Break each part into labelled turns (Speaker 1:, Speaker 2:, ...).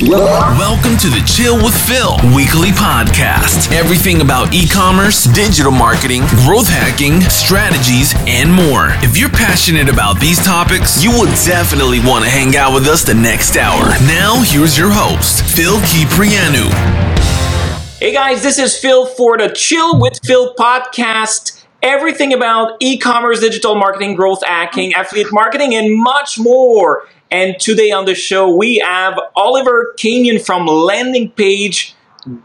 Speaker 1: Welcome to the Chill with Phil weekly podcast. Everything about e commerce, digital marketing, growth hacking, strategies, and more. If you're passionate about these topics, you will definitely want to hang out with us the next hour. Now, here's your host, Phil Kiprianu.
Speaker 2: Hey guys, this is Phil for the Chill with Phil podcast. Everything about e commerce, digital marketing, growth hacking, affiliate marketing, and much more. And today on the show, we have Oliver Kenyon from Landing Page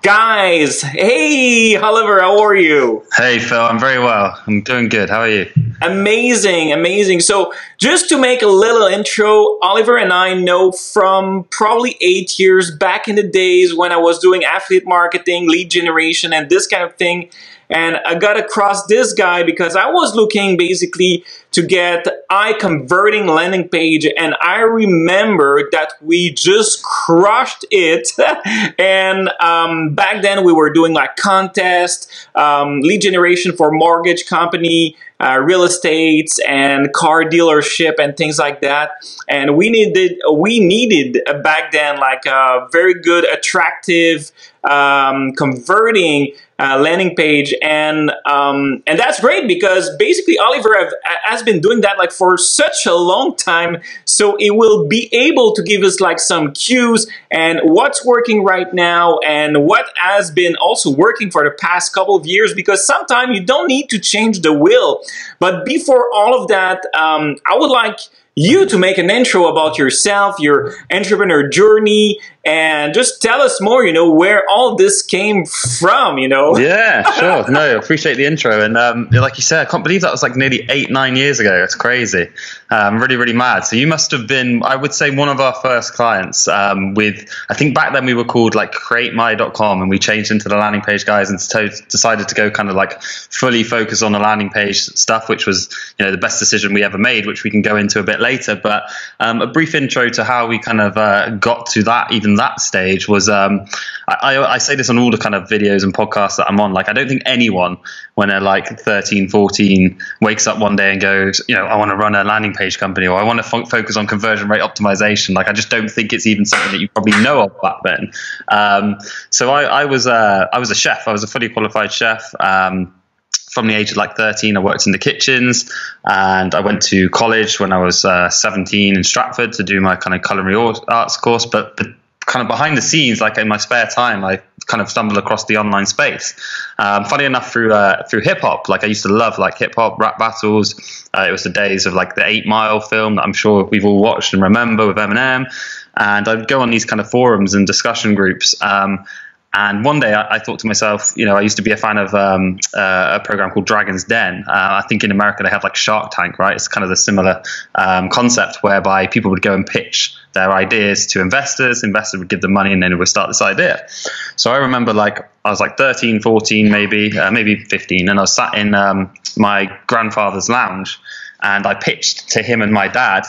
Speaker 2: Guys. Hey, Oliver, how are you?
Speaker 3: Hey, Phil, I'm very well. I'm doing good. How are you?
Speaker 2: Amazing, amazing. So, just to make a little intro, Oliver and I know from probably eight years back in the days when I was doing affiliate marketing, lead generation, and this kind of thing. And I got across this guy because I was looking basically to get eye converting landing page. And I remember that we just crushed it. and um, back then we were doing like contest, um, lead generation for mortgage company, uh, real estates and car dealership and things like that. And we needed we needed uh, back then like a very good, attractive, um, converting uh, landing page, and um, and that's great because basically Oliver have, has been doing that like for such a long time, so it will be able to give us like some cues and what's working right now and what has been also working for the past couple of years. Because sometimes you don't need to change the wheel, but before all of that, um, I would like you to make an intro about yourself, your entrepreneur journey, and just tell us more, you know, where all this came from, you know?
Speaker 3: Yeah, sure. no, appreciate the intro. And um, like you said, I can't believe that was like nearly eight, nine years ago. It's crazy. Um, really, really mad. So you must have been, I would say, one of our first clients um, with, I think back then we were called like createmy.com and we changed into the landing page guys and to- decided to go kind of like fully focus on the landing page stuff, which was, you know, the best decision we ever made, which we can go into a bit later. But um, a brief intro to how we kind of uh, got to that, even that stage was um, I, I, say this on all the kind of videos and podcasts that I'm on. Like, I don't think anyone, when they're like 13, 14, wakes up one day and goes, you know, I want to run a landing page company or I want to fo- focus on conversion rate optimization. Like, I just don't think it's even something that you probably know of back then. Um, so I, I was uh, I was a chef. I was a fully qualified chef. Um, from the age of like 13, I worked in the kitchens and I went to college when I was uh, 17 in Stratford to do my kind of culinary arts course. But the kind of behind the scenes, like in my spare time, I kind of stumbled across the online space. Um, funny enough, through uh, through hip hop, like I used to love like hip hop rap battles. Uh, it was the days of like the Eight Mile film that I'm sure we've all watched and remember with Eminem. And I'd go on these kind of forums and discussion groups. Um, and one day I, I, thought to myself, you know, I used to be a fan of um, uh, a program called Dragon's Den. Uh, I think in America they have like Shark Tank, right? It's kind of the similar um, concept whereby people would go and pitch their ideas to investors. Investors would give them money and then it would start this idea. So I remember like I was like 13, 14, maybe, uh, maybe 15, and I was sat in um, my grandfather's lounge and I pitched to him and my dad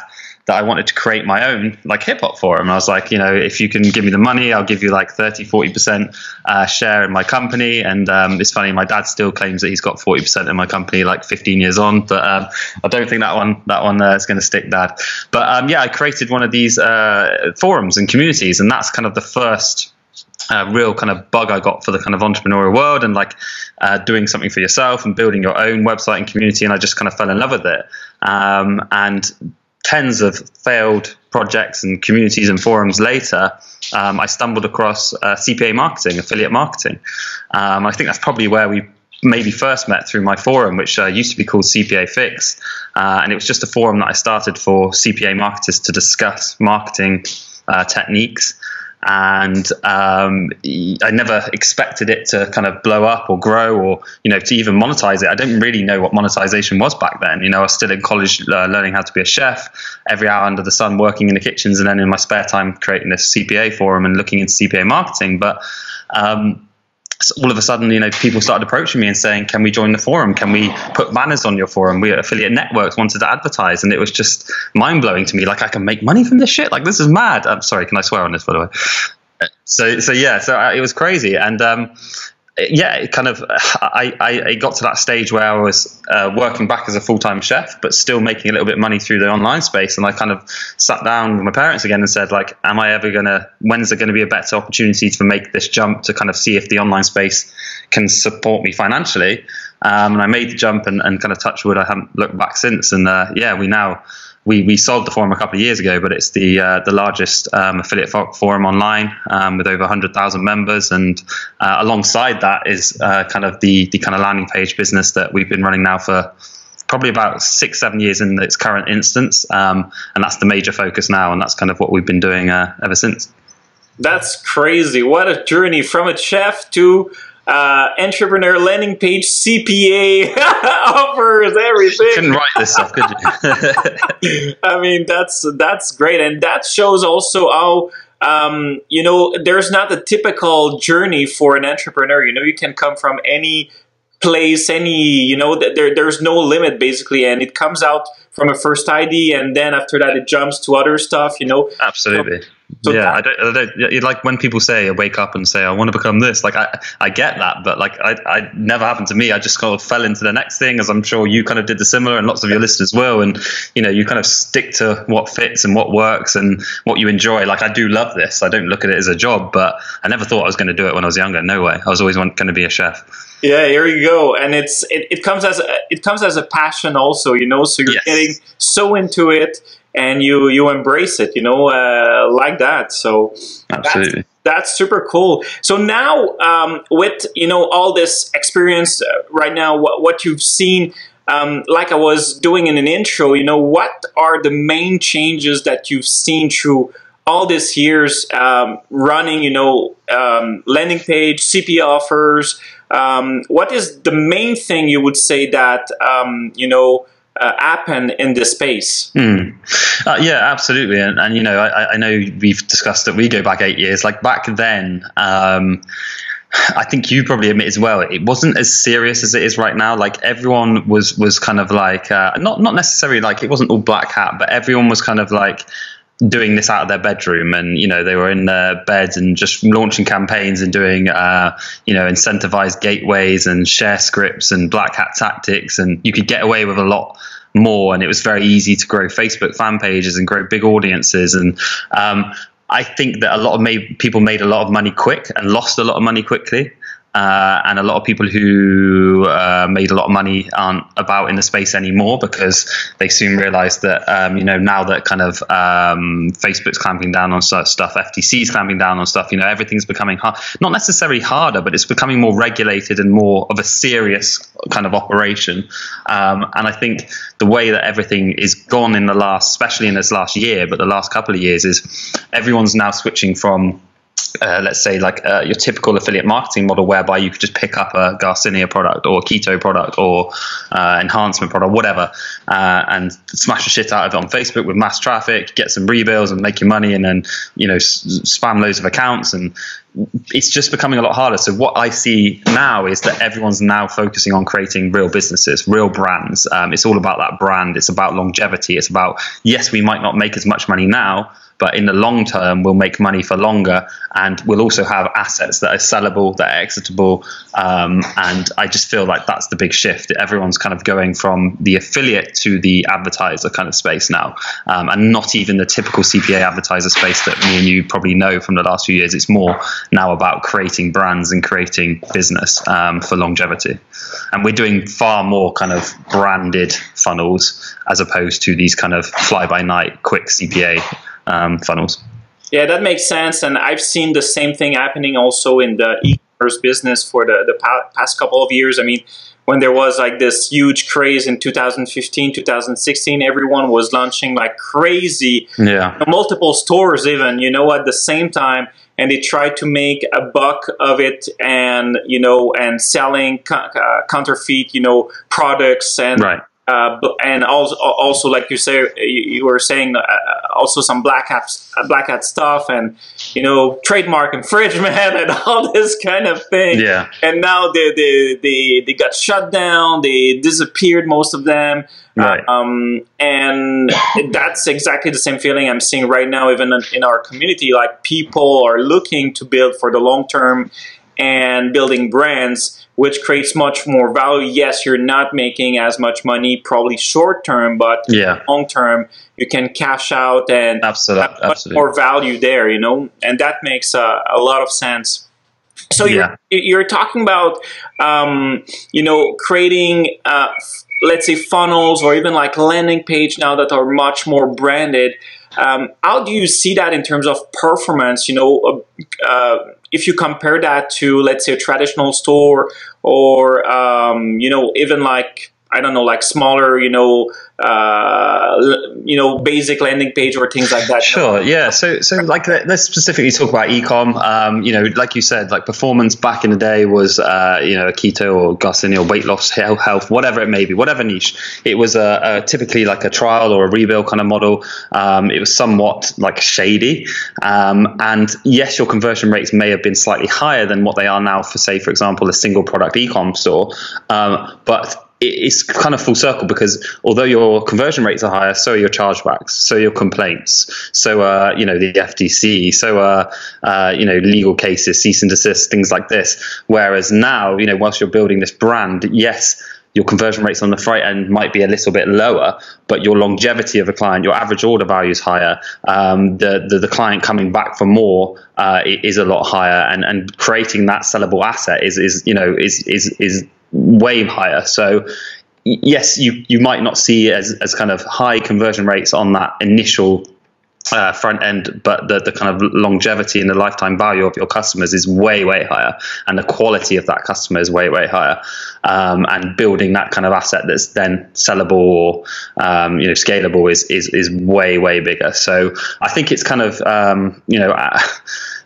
Speaker 3: that I wanted to create my own like hip hop forum. And I was like, you know, if you can give me the money, I'll give you like 30, 40% uh, share in my company. And um, it's funny, my dad still claims that he's got 40% in my company like 15 years on, but um, I don't think that one, that one uh, is going to stick dad. But um, yeah, I created one of these uh, forums and communities and that's kind of the first uh, real kind of bug I got for the kind of entrepreneurial world and like uh, doing something for yourself and building your own website and community. And I just kind of fell in love with it. Um, and tens of failed projects and communities and forums later, um, I stumbled across uh, CPA marketing, affiliate marketing. Um, I think that's probably where we maybe first met through my forum, which uh, used to be called CPA Fix. Uh, and it was just a forum that I started for CPA marketers to discuss marketing uh, techniques and um, I never expected it to kind of blow up or grow or you know to even monetize it. I didn't really know what monetization was back then. You know, I was still in college uh, learning how to be a chef, every hour under the sun working in the kitchens, and then in my spare time creating this CPA forum and looking into CPA marketing. But um, all of a sudden, you know, people started approaching me and saying, "Can we join the forum? Can we put banners on your forum?" We affiliate networks wanted to advertise, and it was just mind blowing to me. Like, I can make money from this shit. Like, this is mad. I'm sorry. Can I swear on this, by the way? So, so yeah. So uh, it was crazy, and um, yeah, it kind of, I, I, I, got to that stage where I was uh, working back as a full time chef, but still making a little bit of money through the online space. And I kind of sat down with my parents again and said, like, am I ever to, when's there to be a better opportunity to make this jump to kind of see if the online space can support me financially? Um, and I made the jump and, and kind of touch wood. I haven't looked back since. And uh, yeah, we now, we, we sold the forum a couple of years ago, but it's the uh, the largest um, affiliate forum online um, with over 100,000 members. And uh, alongside that is uh, kind of the the kind of landing page business that we've been running now for probably about six seven years in its current instance, um, and that's the major focus now, and that's kind of what we've been doing uh, ever since.
Speaker 2: That's crazy! What a journey from a chef to uh, entrepreneur landing page CPA offers everything.
Speaker 3: You couldn't write this stuff, could
Speaker 2: you? I mean, that's that's great, and that shows also how um, you know there's not a typical journey for an entrepreneur. You know, you can come from any place, any you know, there there's no limit basically, and it comes out from a first ID, and then after that, it jumps to other stuff. You know,
Speaker 3: absolutely. So, so yeah, that, I don't, I don't. Like when people say, "I wake up and say I want to become this," like I, I get that, but like I, I never happened to me. I just kind of fell into the next thing, as I'm sure you kind of did the similar, and lots of your listeners will. And you know, you kind of stick to what fits and what works and what you enjoy. Like I do love this. I don't look at it as a job, but I never thought I was going to do it when I was younger. No way. I was always going to be a chef.
Speaker 2: Yeah, here you go, and it's it, it comes as a, it comes as a passion also, you know. So you're yes. getting so into it, and you you embrace it, you know, uh, like that. So
Speaker 3: absolutely.
Speaker 2: That's, that's super cool. So now, um, with you know all this experience uh, right now, what, what you've seen, um, like I was doing in an intro, you know, what are the main changes that you've seen through all these years um, running, you know, um, landing page, CP offers? Um, what is the main thing you would say that um, you know? Uh, happen in this space.
Speaker 3: Mm. Uh, yeah, absolutely. And, and you know, I, I, know we've discussed that we go back eight years. Like back then, um, I think you probably admit as well. It wasn't as serious as it is right now. Like everyone was was kind of like uh, not not necessarily like it wasn't all black hat, but everyone was kind of like doing this out of their bedroom and you know they were in their beds and just launching campaigns and doing uh, you know incentivized gateways and share scripts and black hat tactics. And you could get away with a lot more. And it was very easy to grow facebook fan pages and grow big audiences. And um, i think that a lot of people made a lot of money quick and lost a lot of money quickly uh, and a lot of people who uh, made a lot of money aren't about in the space anymore because they soon realized that um, you know now that kind of um, Facebook's clamping down on stuff, FTC's clamping down on stuff, you know everything's becoming hard, not necessarily harder, but it's becoming more regulated and more of a serious kind of operation. Um, and I think the way that everything is gone in the last, especially in this last year, but the last couple of years, is everyone's now switching from uh, let's say like uh, your typical affiliate marketing model whereby you could just pick up a Garcinia product or keto product or uh, enhancement product, whatever, uh, and smash the shit out of it on Facebook with mass traffic, get some rebills and make your money, and then you know s- spam loads of accounts and it's just becoming a lot harder. So what I see now is that everyone's now focusing on creating real businesses, real brands. Um, it's all about that brand. It's about longevity. It's about yes, we might not make as much money now, but in the long term, we'll make money for longer, and we'll also have assets that are sellable, that are exitable. Um, and I just feel like that's the big shift. Everyone's kind of going from the affiliate to the advertiser kind of space now, um, and not even the typical CPA advertiser space that me and you probably know from the last few years. It's more now about creating brands and creating business um, for longevity. And we're doing far more kind of branded funnels as opposed to these kind of fly by night quick CPA um, funnels.
Speaker 2: Yeah, that makes sense. And I've seen the same thing happening also in the e-commerce business for the, the past couple of years. I mean, when there was like this huge craze in 2015, 2016, everyone was launching like crazy,
Speaker 3: yeah,
Speaker 2: multiple stores even, you know, at the same time. And they tried to make a buck of it and, you know, and selling co- uh, counterfeit, you know, products and
Speaker 3: right
Speaker 2: uh, and also, also like you say, you were saying, uh, also some black hat, black hat stuff, and you know, trademark infringement and all this kind of thing.
Speaker 3: Yeah.
Speaker 2: And now they they they, they got shut down. They disappeared, most of them.
Speaker 3: Right.
Speaker 2: Um, and that's exactly the same feeling I'm seeing right now, even in, in our community. Like people are looking to build for the long term and building brands, which creates much more value. Yes, you're not making as much money probably short term, but
Speaker 3: yeah.
Speaker 2: long term you can cash out and
Speaker 3: absolutely,
Speaker 2: have much more value there. You know, and that makes uh, a lot of sense. So you're, you're talking about, um, you know, creating, uh, let's say funnels or even like landing page now that are much more branded. Um, how do you see that in terms of performance? You know, uh, uh, if you compare that to, let's say, a traditional store or, um, you know, even like I don't know, like smaller, you know, uh, you know, basic landing page or things like that.
Speaker 3: Sure. Yeah. So, so like let's specifically talk about ecom. Um, you know, like you said, like performance back in the day was, uh, you know, keto or Garcinia or weight loss, health, whatever it may be, whatever niche. It was a, a typically like a trial or a rebill kind of model. Um, it was somewhat like shady. Um, and yes, your conversion rates may have been slightly higher than what they are now for, say, for example, a single product ecom store. Um, but it's kind of full circle because although your conversion rates are higher, so are your chargebacks, so your complaints, so uh, you know the FTC, so uh, uh, you know legal cases, cease and desist, things like this. Whereas now, you know, whilst you're building this brand, yes, your conversion rates on the front end might be a little bit lower, but your longevity of a client, your average order value is higher. Um, the, the, the client coming back for more uh, is a lot higher, and and creating that sellable asset is is you know is is is way higher. So yes, you you might not see as as kind of high conversion rates on that initial uh, front end, but the, the kind of longevity and the lifetime value of your customers is way, way higher, and the quality of that customer is way, way higher. Um, and building that kind of asset that's then sellable or um, you know scalable is, is is way, way bigger. So I think it's kind of um, you know. Uh,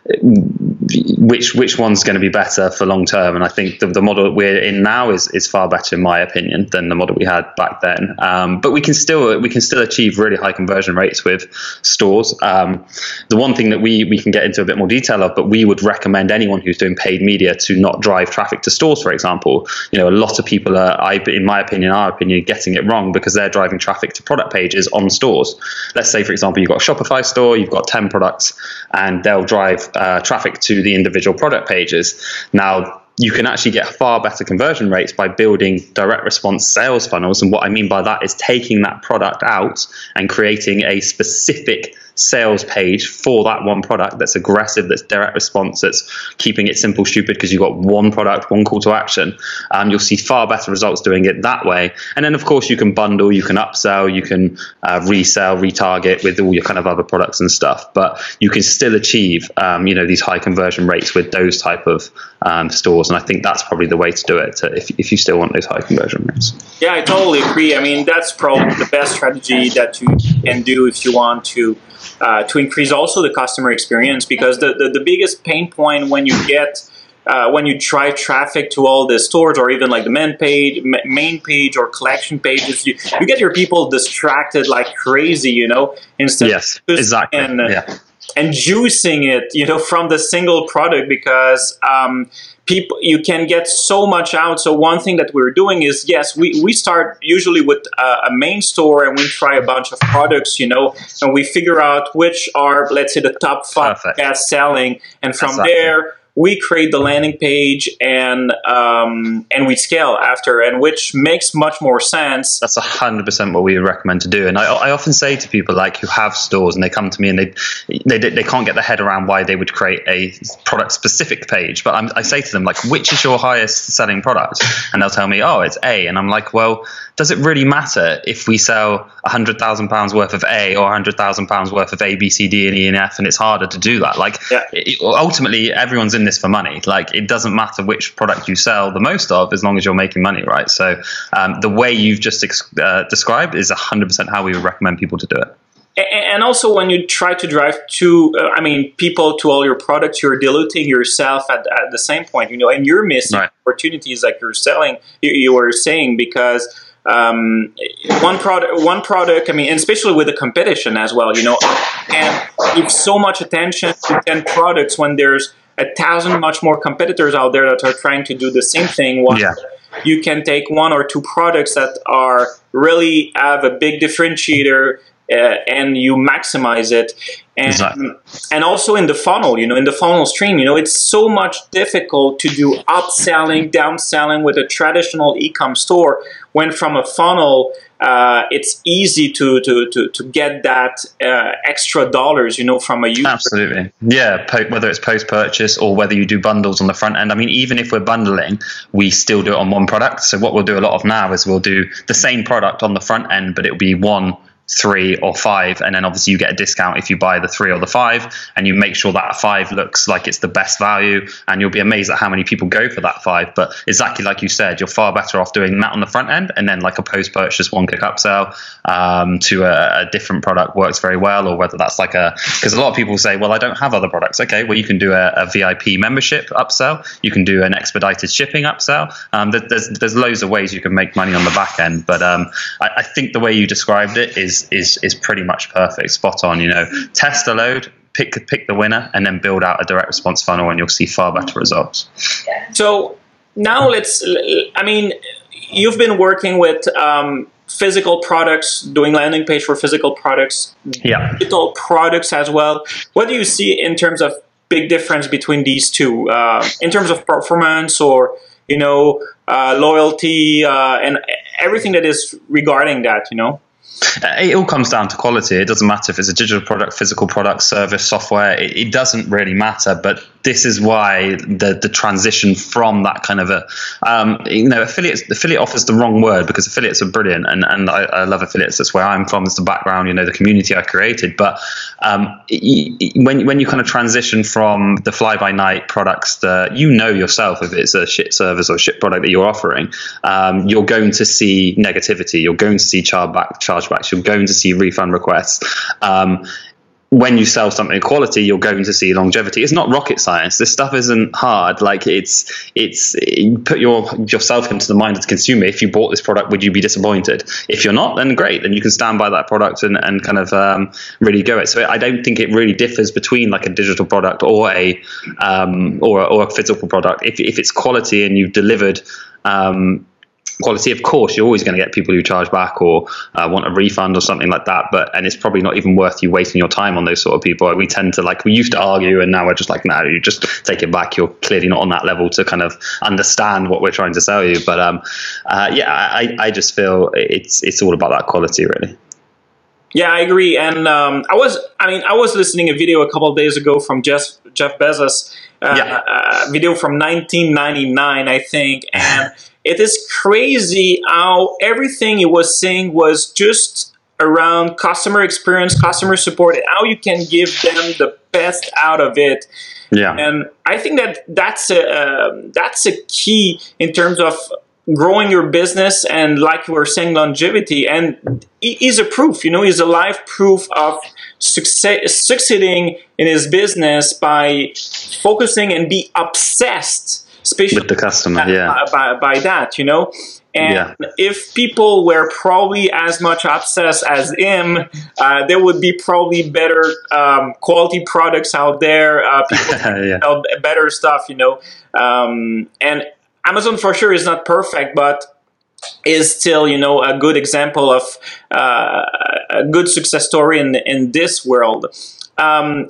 Speaker 3: which which one's going to be better for long term. And I think the, the model we're in now is is far better, in my opinion, than the model we had back then. Um, but we can still we can still achieve really high conversion rates with stores. Um, the one thing that we we can get into a bit more detail of, but we would recommend anyone who's doing paid media to not drive traffic to stores, for example. You know, a lot of people are, I, in my opinion, our opinion, getting it wrong because they're driving traffic to product pages on stores. Let's say, for example, you've got a Shopify store, you've got ten products, and they'll drive uh, traffic to the individual product pages. Now, you can actually get far better conversion rates by building direct response sales funnels. And what I mean by that is taking that product out and creating a specific sales page for that one product that's aggressive, that's direct response, that's keeping it simple, stupid, because you've got one product, one call to action. Um, you'll see far better results doing it that way. And then, of course, you can bundle, you can upsell, you can uh, resell, retarget with all your kind of other products and stuff. But you can still achieve, um, you know, these high conversion rates with those type of um, stores. And I think that's probably the way to do it to, if, if you still want those high conversion rates.
Speaker 2: Yeah, I totally agree. I mean, that's probably the best strategy that you can do if you want to uh, to increase also the customer experience because the, the, the biggest pain point when you get uh, when you drive traffic to all the stores or even like the main page, main page or collection pages, you, you get your people distracted like crazy, you know,
Speaker 3: instead yes, exactly.
Speaker 2: and, yeah. and juicing it, you know, from the single product because um, people you can get so much out. So one thing that we're doing is yes we, we start usually with a, a, main store and we try a bunch of products you know and we figure out which are let's say the top five best selling. And from exactly. there we create the landing page and um, and we scale after, and which makes much more sense.
Speaker 3: That's hundred percent what we recommend to do. And I, I often say to people like who have stores and they come to me and they they, they can't get their head around why they would create a product specific page. But I'm, I say to them like, which is your highest selling product? And they'll tell me, oh, it's A. And I'm like, well, does it really matter if we sell hundred thousand pounds worth of A or hundred thousand pounds worth of A, B, C, D, and E and F? And it's harder to do that. Like yeah. it, ultimately, everyone's in this for money. Like it doesn't matter which product you sell the most of, as long as you're making money, right? So um, the way you've just uh, described is 100% how we would recommend people to do it.
Speaker 2: And also, when you try to drive to, uh, I mean, people to all your products, you're diluting yourself at, at the same point, you know, and you're missing right. opportunities like you're selling, you, you were saying, because um, one product, one product. I mean, and especially with the competition as well, you know, and give so much attention to ten products when there's a thousand much more competitors out there that are trying to do the same thing.
Speaker 3: yeah.
Speaker 2: You can take one or two products that are really have a big differentiator and you maximize it. And, exactly. and also in the funnel, you know, in the funnel stream, you know, it's so much difficult to do upselling, downselling with a traditional e-com store when from a funnel, uh, it's easy to, to, to, to get that uh, extra dollars, you know, from a user.
Speaker 3: Absolutely. Yeah. Po- whether it's post purchase or whether you do bundles on the front end. I mean, even if we're bundling, we still do it on one product. So what we'll do a lot of now is we'll do the same product on the front end, but it'll be one three or five and then obviously you get a discount if you buy the three or the five and you make sure that five looks like it's the best value and you'll be amazed at how many people go for that five. But exactly like you said you're far better off doing that on the front end and then like a post purchase one click upsell um, to a, a, different product works very well or whether that's like a because a lot of people say well i don't have other products. Okay well you can do a, a vip membership upsell you can do an expedited shipping upsell. Um, there's there's loads of ways you can make money on the back end but um, I, I think the way you described it is is is pretty much perfect, spot on. You know, test a load, pick pick the winner, and then build out a direct response funnel, and you'll see far better results.
Speaker 2: So now let's. I mean, you've been working with. Um, physical products, doing landing page for physical products,
Speaker 3: yeah.
Speaker 2: digital products as well. What do you see in terms of big difference between these two, uh, in terms of performance or you know uh, loyalty uh, and everything that is regarding that? You know.
Speaker 3: Uh, it all comes down to quality. It doesn't matter if it's a digital product, physical product, service, software. It, it, doesn't really matter. But this is why the the transition from that kind of a um, you know affiliates affiliate offers the wrong word because affiliates are brilliant and and I, I love affiliates. That's where I'm from. It's the background. You know the community I created. But um, when when you kind of transition from the fly by night products that you know yourself if it's a shit service or shit product that you're offering, um, you're going to see negativity. You're going to see chargeback chargebacks. You're going to see refund requests. When you sell something quality, you're going to see longevity. It's not rocket science. This stuff isn't hard. Like it's it's you put your yourself into the mind of the consumer. If you bought this product, would you be disappointed? If you're not, then great. Then you can stand by that product and, and kind of um, really go it. So I don't think it really differs between like a digital product or a um, or or a physical product. If if it's quality and you've delivered um, quality. Of course, you're always going to get people who charge back or uh, want a refund or something like that. But and it's probably not even worth you wasting your time on those sort of people. We tend to like we used to argue, and now we're just like, no, you just take it back. You're clearly not on that level to kind of understand what we're trying to sell you. But um, uh, yeah, I, I just feel it's it's all about that quality, really.
Speaker 2: Yeah, I agree. And um, I was, I mean, I was listening a video a couple of days ago from Jeff Jeff Bezos, uh, yeah. uh, video from 1999, I think, and it is crazy how everything he was saying was just around customer experience, customer support, and how you can give them the best out of it.
Speaker 3: Yeah,
Speaker 2: and I think that that's a uh, that's a key in terms of growing your business and like you were saying longevity and he's a proof you know he's a live proof of success, succeeding in his business by focusing and be obsessed
Speaker 3: especially with the customer,
Speaker 2: yeah, by, by that, you know. And yeah. if people were probably as much obsessed as him, uh, there would be probably better um, quality products out there, uh, people yeah. better stuff, you know. Um, and Amazon for sure is not perfect, but is still, you know, a good example of uh, a good success story in in this world. Um,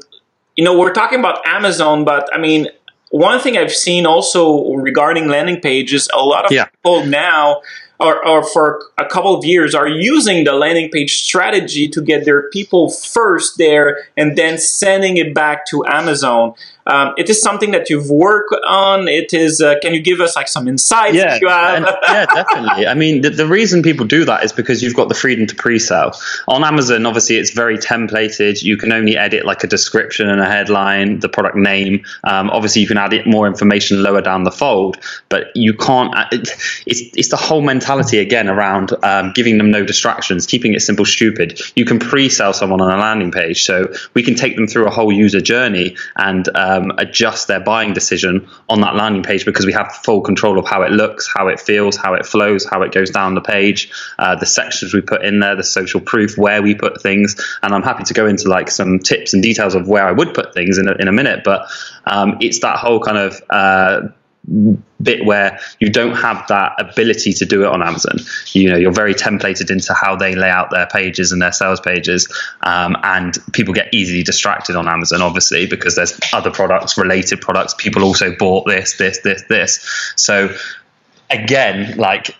Speaker 2: you know, we're talking about Amazon, but I mean, one thing I've seen also regarding landing pages, a lot of yeah. people now, or, or for a couple of years, are using the landing page strategy to get their people first there and then sending it back to Amazon. Um, it is something that you've worked on. It is. Uh, can you give us like some insights?
Speaker 3: Yeah, yeah, definitely. I mean, the, the, reason people do that is because you've got the freedom to pre-sell on Amazon. Obviously, it's very templated. You can only edit like a description and a headline, the product name. Um, obviously, you can add more information lower down the fold, but you can't. Uh, it's it's the whole mentality again around um, giving them no distractions, keeping it simple, stupid. You can pre-sell someone on a landing page, so we can take them through a whole user journey and um, adjust their buying decision on that landing page because we have full control of how it looks, how it feels, how it flows, how it goes down the page, uh, the sections we put in there, the social proof, where we put things. And I'm happy to go into like some tips and details of where I would put things in a, in a minute, but um, it's that whole kind of uh, bit where you don't have that ability to do it on Amazon. You know, you're very templated into how they lay out their pages and their sales pages, um, and people get easily distracted on Amazon, obviously, because there's other products, related products. People also bought this, this, this, this. So again, like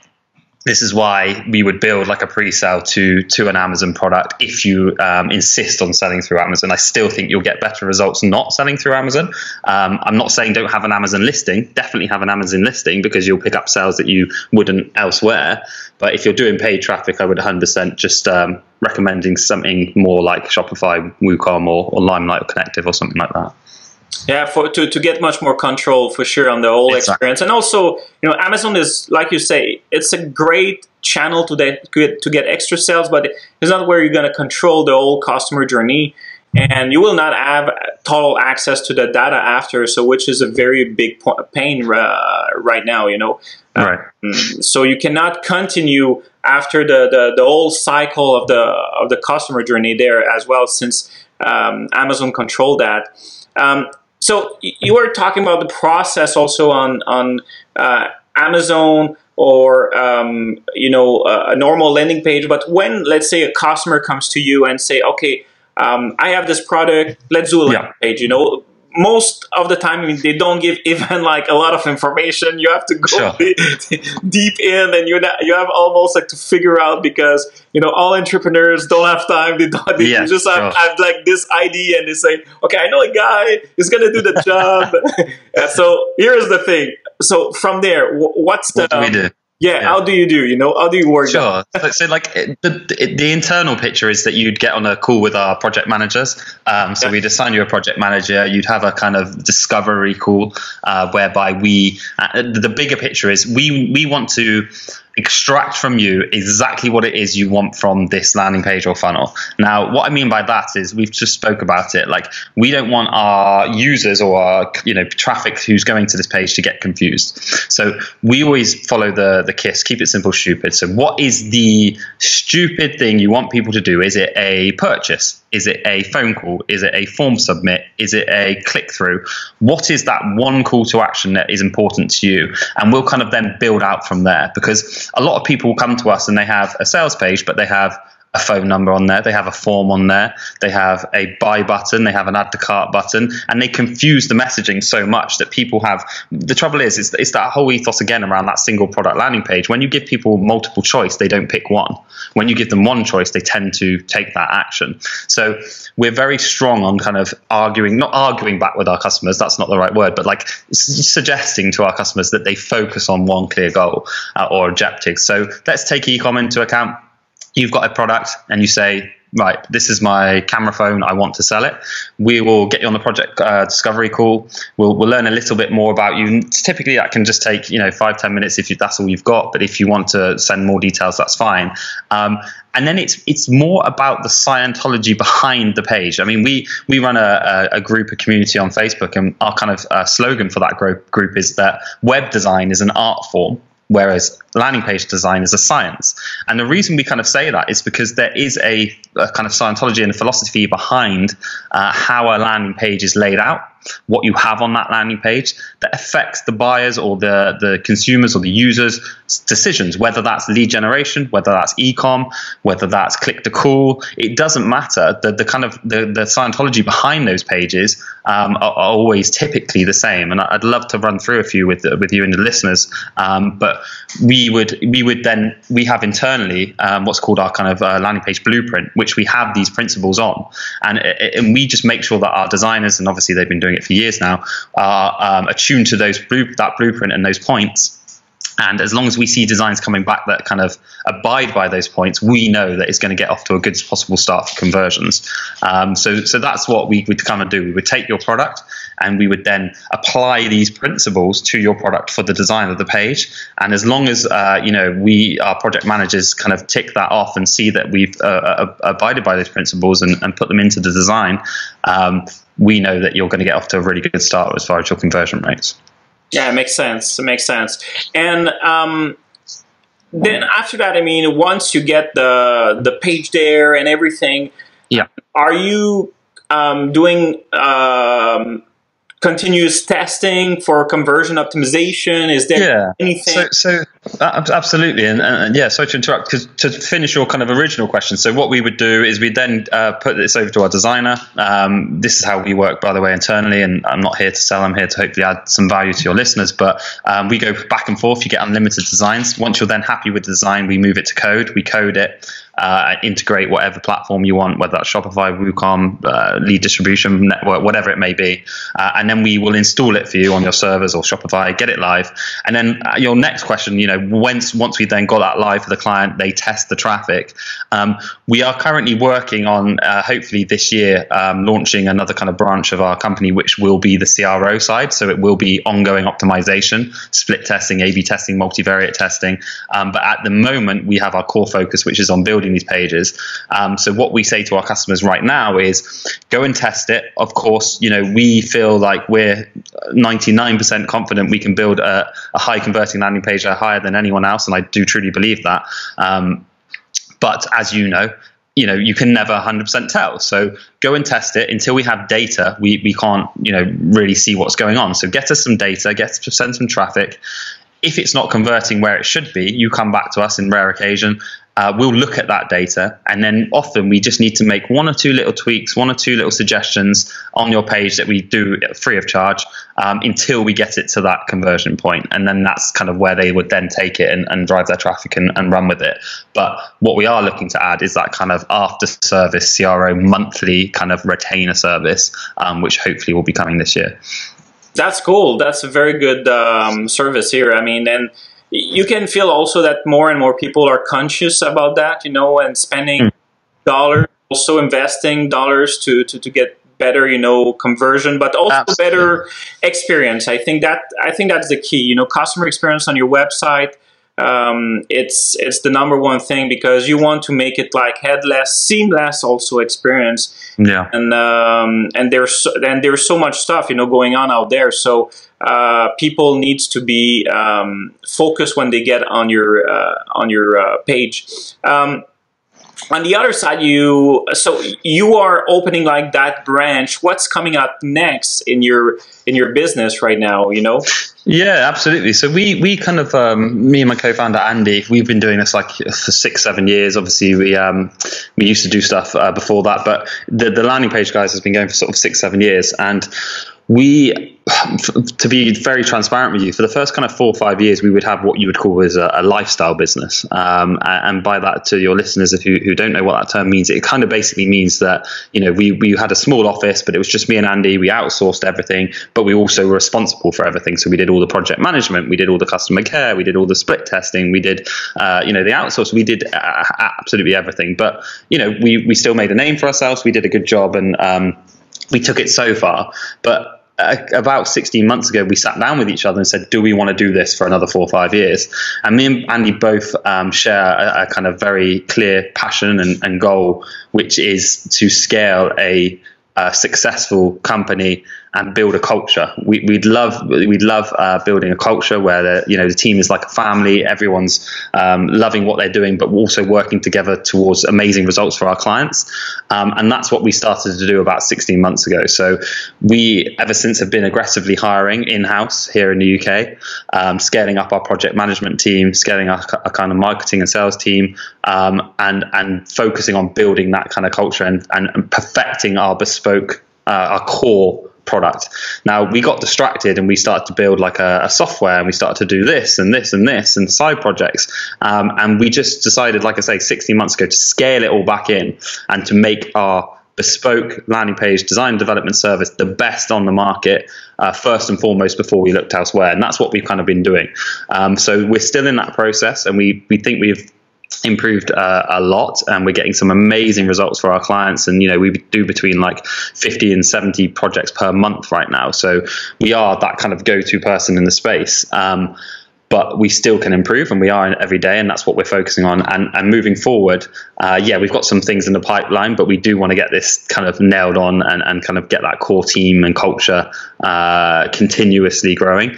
Speaker 3: this is why we would build like a pre-sale to to an Amazon product if you um, insist on selling through Amazon. I still think you'll get better results not selling through Amazon. Um, I'm not saying don't have an Amazon listing. Definitely have an Amazon listing because you'll pick up sales that you wouldn't elsewhere. But if you're doing paid traffic, I would 100% just um, recommending something more like Shopify, WooCom, or, or Limelight or Konnektive or something like that.
Speaker 2: Yeah, for to, to get much more control for sure on the whole exactly. experience, and also you know Amazon is like you say, it's a great channel to get to get extra sales, but it's not where you're going to control the whole customer journey, and you will not have total access to the data after. So, which is a very big pain uh, right now, you know.
Speaker 3: Right.
Speaker 2: Um, so you cannot continue after the, the the whole cycle of the of the customer journey there as well, since um, Amazon control that. Um, so you were talking about the process also on on uh, Amazon or um, you know a, normal landing page. But when let's say a customer comes to you and say, okay, um, I have this product, let's do a landing yeah. page. You know, most of the time I mean, they don't give even like a lot of information. You have to go sure. deep in, and you you have almost like to figure out because you know all entrepreneurs don't have time. They don't. They yeah, just have, sure. have, like this idea, and they say, "Okay, I know a guy is gonna do the job." so here's the thing. So from there, what's the
Speaker 3: what do we do?
Speaker 2: Yeah, yeah, how do you do? You know, how do you work?
Speaker 3: Sure. so, so, like the, the internal picture is that you'd get on a call with our project managers. Um, so yeah. we'd assign you a project manager. You'd have a kind of discovery call uh, whereby we. Uh, the bigger picture is we we want to extract from you exactly what it is you want from this landing page or funnel. Now, what I mean by that is we've just spoke about it. Like we don't want our users or our you know traffic who's going to this page to get confused. So we always follow the the KISS, keep it simple, stupid. So what is the stupid thing you want people to do? Is it a purchase? Is it a phone call? Is it a form submit? Is it a click through? What is that one call to action that is important to you? And we'll kind of then build out from there because a lot of people come to us and they have a sales page, but they have a phone number on there, they have a form on there, they have a buy button, they have an add to cart button, and they confuse the messaging so much that people have. The trouble is, it's, it's that whole ethos again around that single product landing page. When you give people multiple choice, they don't pick one. When you give them one choice, they tend to take that action. So we're very strong on kind of arguing, not arguing back with our customers, that's not the right word, but like suggesting to our customers that they focus on one clear goal uh, or objective. So let's take ecom into account you've got a product and you say, right, this is my camera phone, I want to sell it. We will get you on the project uh, discovery call. We'll, we'll learn a little bit more about you. Typically, that can just take you know five ten minutes if you, that's all you've got. But if you want to send more details, that's fine. Um, and then it's it's more about the Scientology behind the page. I mean, we we run a, a, a group, a community on Facebook, and our kind of uh, slogan for that group, group is that web design is an art form whereas landing page design is a science. And the reason we kind of say that is because there is a, a kind of Scientology and a philosophy behind uh, how a landing page is laid out what you have on that landing page that affects the buyers or the, the consumers or the users' decisions, whether that's lead generation, whether that's ecom, whether that's click to call. It doesn't matter. The, the kind of the, the Scientology behind those pages um, are, always typically the same. And I'd love to run through a few with with you and the listeners. Um, but we would we would then we have internally um, what's called our kind of uh, landing page blueprint, which we have these principles on, and and we just make sure that our designers and obviously they've been doing it for years now, are um, attuned to those that blueprint and those points. And as long as we see designs coming back that kind of abide by those points, we know that it's going to get off to a good possible start for conversions. Um, so, so that's what we would kind of do. We would take your product and we would then apply these principles to your product for the design of the page. And as long as uh, you know we, our project managers, kind of tick that off and see that we've uh, uh abided by those principles and, and, put them into the design, um, we know that you're going to get off to a really good start as far as your conversion rates.
Speaker 2: Yeah, it makes sense. It makes sense. And um, then after that, I mean, once you get the the page there and everything,
Speaker 3: yeah,
Speaker 2: are you um, doing um, continuous testing for conversion optimization? Is there yeah. anything?
Speaker 3: So, so uh, absolutely, and, and, yeah. So to interrupt. Because to finish your kind of original question, so what we would do is we then uh, put this over to our designer. Um, this is how we work, by the way, internally. And I'm not here to sell. I'm here to hopefully add some value to your listeners. But um, we go back and forth. You get unlimited designs. Once you're then happy with the design, we move it to code. We code it uh, integrate whatever platform you want, whether that's Shopify, WooCom, uh, lead distribution network, whatever it may be. Uh, and then we will install it for you on your servers or Shopify, get it live. And then uh, your next question, you know, once once we then got that live for the client, they test the traffic. Um, we are currently working on uh, hopefully this year um, launching another kind of branch of our company, which will be the CRO side. So it will be ongoing optimization, split testing, A/B testing, multivariate testing. Um, but at the moment, we have our core focus, which is on building building these pages. Um, so what we say to our customers right now is go and test it. Of course, you know we feel like we're 99% confident we can build a, a high converting landing page higher than anyone else, and I do truly believe that. Um, but as you know, you know you can never 100% tell so go and test it until we have data we, we can't you know really see what's going on so get us some data get send some traffic if it's not converting where it should be you come back to us in rare occasion uh, we'll look at that data. And then often we just need to make one or two little tweaks one or two little suggestions on your page that we do free of charge um, until we get it to that conversion point. And then that's kind of where they would then take it and, and drive their traffic and, and, run with it. But what we are looking to add is that kind of after service cro monthly kind of retainer service um, which hopefully will be coming this year.
Speaker 2: That's cool. That's a very good um, service here. I mean and you can feel also that more and more people are conscious about that, you know, and spending mm. dollars, also investing dollars to, to, to get better, you know, conversion, but also Absolutely. better experience. I think that I think that's the key. You know, customer experience on your website. Um, it's it's the number one thing because you want to make it like headless, seamless also experience.
Speaker 3: Yeah.
Speaker 2: And um, and there's and there's so much stuff you know going on out there. So uh, people needs to be um, focused when they get on your uh, on your uh, page. Um, on the other side, you so you are opening like that branch. What's coming up next in your in your business right now? You know.
Speaker 3: Yeah, absolutely. So we we kind of um, me and my co-founder Andy, we've been doing this like for six seven years. Obviously, we um, we used to do stuff uh, before that, but the the landing page guys has been going for sort of six seven years, and we to be very transparent with you, for the first kind of four or five years, we would have what you would call as a, a lifestyle business. Um, and by that, to your listeners who, who don't know what that term means, it kind of basically means that, you know, we, we had a small office, but it was just me and Andy. We outsourced everything, but we also were responsible for everything. So we did all the project management, we did all the customer care, we did all the split testing, we did, uh, you know, the outsource, we did uh, absolutely everything. But, you know, we, we still made a name for ourselves. We did a good job and, um, we took it so far. But about 16 months ago, we sat down with each other and said, "Do we want to do this for another four or five years?" And me and Andy both um, share a, a, kind of very clear passion and, and goal, which is to scale a, a successful company and build a culture. We, would love we'd love uh, building a culture where the, you know the team is like a family. Everyone's um, loving what they're doing, but also working together towards amazing results for our clients. Um, and that's what we started to do about 16 months ago. So we ever since have been aggressively hiring in house here in the UK, um, scaling up our project management team, scaling up our kind of marketing and sales team, um, and and focusing on building that kind of culture and, and, and perfecting our bespoke uh, our core product. Now we got distracted and we started to build like a, a software and we started to do this and this and this and side projects. Um, and we just decided, like I say, 16 months ago, to scale it all back in and to make our bespoke landing page design development service the best on the market uh, first and foremost before we looked elsewhere and that's what we've kind of been doing um, so we're still in that process and we we think we've improved uh, a lot and we're getting some amazing results for our clients. And you know we do between like 50 and 70 projects per month right now. So we are that kind of go-to person in the space. Um, but we still can improve and we are every day and that's what we're focusing on. And, and moving forward uh, yeah we've got some things in the pipeline but we do want to get this kind of nailed on and, and kind of get that core team and culture uh, continuously growing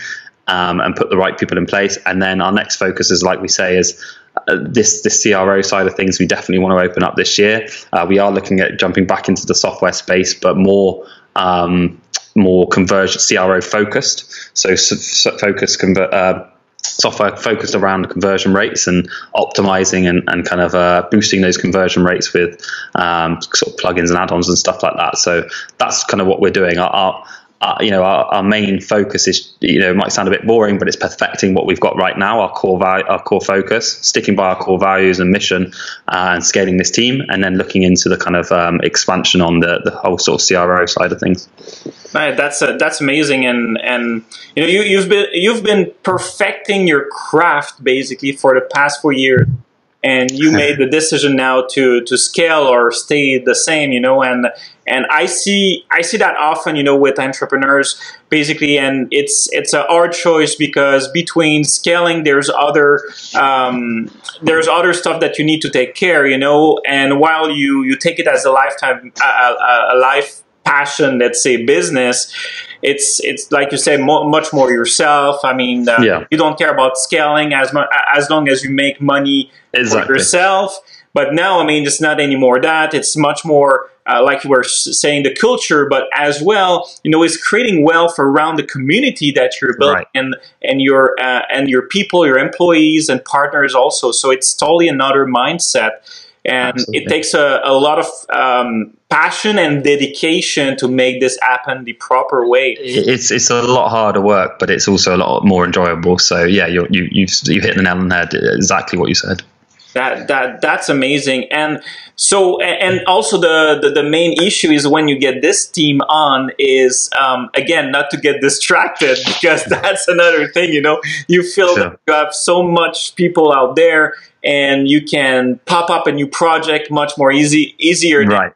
Speaker 3: um, and put the right people in place. And then our next focus is like we say is uh, this this CRO side of things we definitely want to open up this year. Uh, we are looking at jumping back into the software space, but more um, more conversion CRO focused. So, so focus convert. Uh, software focused around conversion rates and optimizing and, and kind of uh, boosting those conversion rates with um, sort of plugins and add-ons and stuff like that. So that's kind of what we're doing. Our, our, uh, you know, our, our, main focus is, you know, might sound a bit boring, but it's perfecting what we've got right now, our core value, our core focus, sticking by our core values and mission, uh, and scaling this team, and then looking into the kind of um, expansion on the, the whole sort of CRO side of things.
Speaker 2: Right, that's uh, that's amazing, and and you know, you, you've been you've been perfecting your craft basically for the past four years and you made the decision now to to scale or stay the same you know and and i see i see that often you know with entrepreneurs basically and it's it's a hard choice because between scaling there's other um, there's other stuff that you need to take care you know and while you you take it as a lifetime a, a, a life passion let's say business it's it's like you say mo- much more yourself i mean uh, yeah. you don't care about scaling as much as long as you make money exactly. yourself but now i mean it's not anymore that it's much more uh, like you were saying the culture but as well you know it's creating wealth around the community that you're building right. and and your uh, and your people your employees and partners also so it's totally another mindset and Absolutely. it takes a, a lot of um, passion and dedication to make this happen the proper way.
Speaker 3: It's it's a lot harder work, but it's also a lot more enjoyable. So yeah, you you you you hit the nail on the head. Exactly what you said.
Speaker 2: That that that's amazing. And so and also the, the, the main issue is when you get this team on is um, again not to get distracted because that's another thing. You know, you feel sure. that you have so much people out there and you can pop up a new project much more easy easier right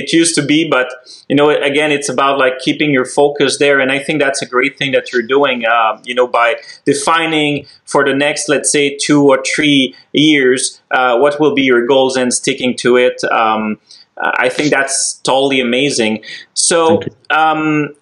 Speaker 2: it used to be but you know again it's about like keeping your focus there and i think that's a great thing that you're doing uh, you know by defining for the next let's say two or three years uh, what will be your goals and sticking to it um, i think that's totally amazing. So um,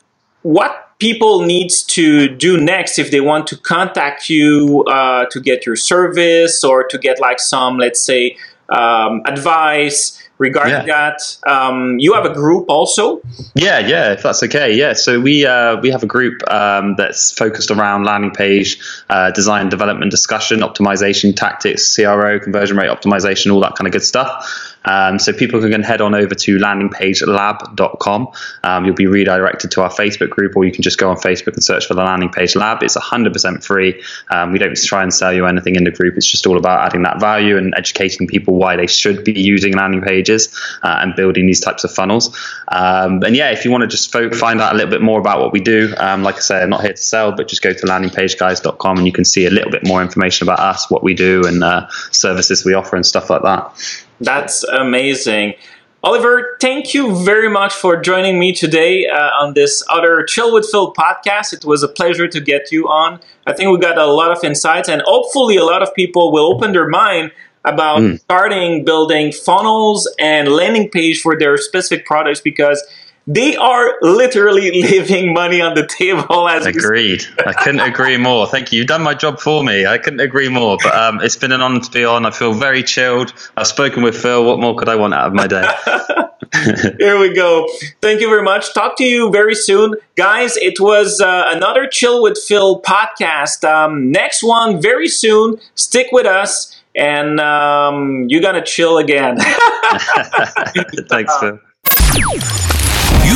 Speaker 2: what people needs to do next if they want to contact you uh, to get your service or to get like some let's say um, advice regarding yeah. that. Um, you have a group also.
Speaker 3: Yeah, yeah, if that's okay. Yeah, so we uh, we have a group um, that's focused around landing page uh, design, development, discussion, optimization, tactics, CRO, conversion rate optimization, all that kind of good stuff. Um, so people can head on over to landingpagelab.com. Um, you'll be redirected to our Facebook group, or you can just go on Facebook and search for the Landing Page Lab. It's 100% free. Um, we don't try and sell you anything in the group. It's just all about adding that value and educating people why they should be using landing pages uh, and building these types of funnels. Um, and yeah, if you want to just find out a little bit more about what we do, um, like I say, I'm not here to sell, but just go to landingpageguys.com and you can see a little bit more information about us, what we do, and uh, services we offer and stuff like that.
Speaker 2: That's amazing. Oliver, thank you very much for joining me today uh, on this other Chill with Phil podcast. It was a pleasure to get you on. I think we got a lot of insights, and hopefully, a lot of people will open their mind about mm. starting building funnels and landing page for their specific products because they are literally leaving money on the table as
Speaker 3: agreed. I couldn't agree more. Thank you. You've done my job for me. I couldn't agree more but um, it's been an honor to be on. I feel very chilled. I've spoken with phil. What more could i want out of my day?
Speaker 2: Here we go. Thank you very much. Talk to you very soon. Guys it was uh, another chill with phil podcast. Um, next one very soon. Stick with us and um, you're gonna chill again.
Speaker 3: Thanks phil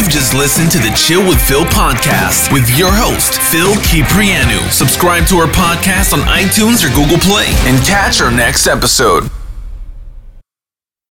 Speaker 1: You've just listened to the Chill with Phil podcast with your host, Phil Kiprianu. Subscribe to our podcast on iTunes or Google Play and catch our next episode.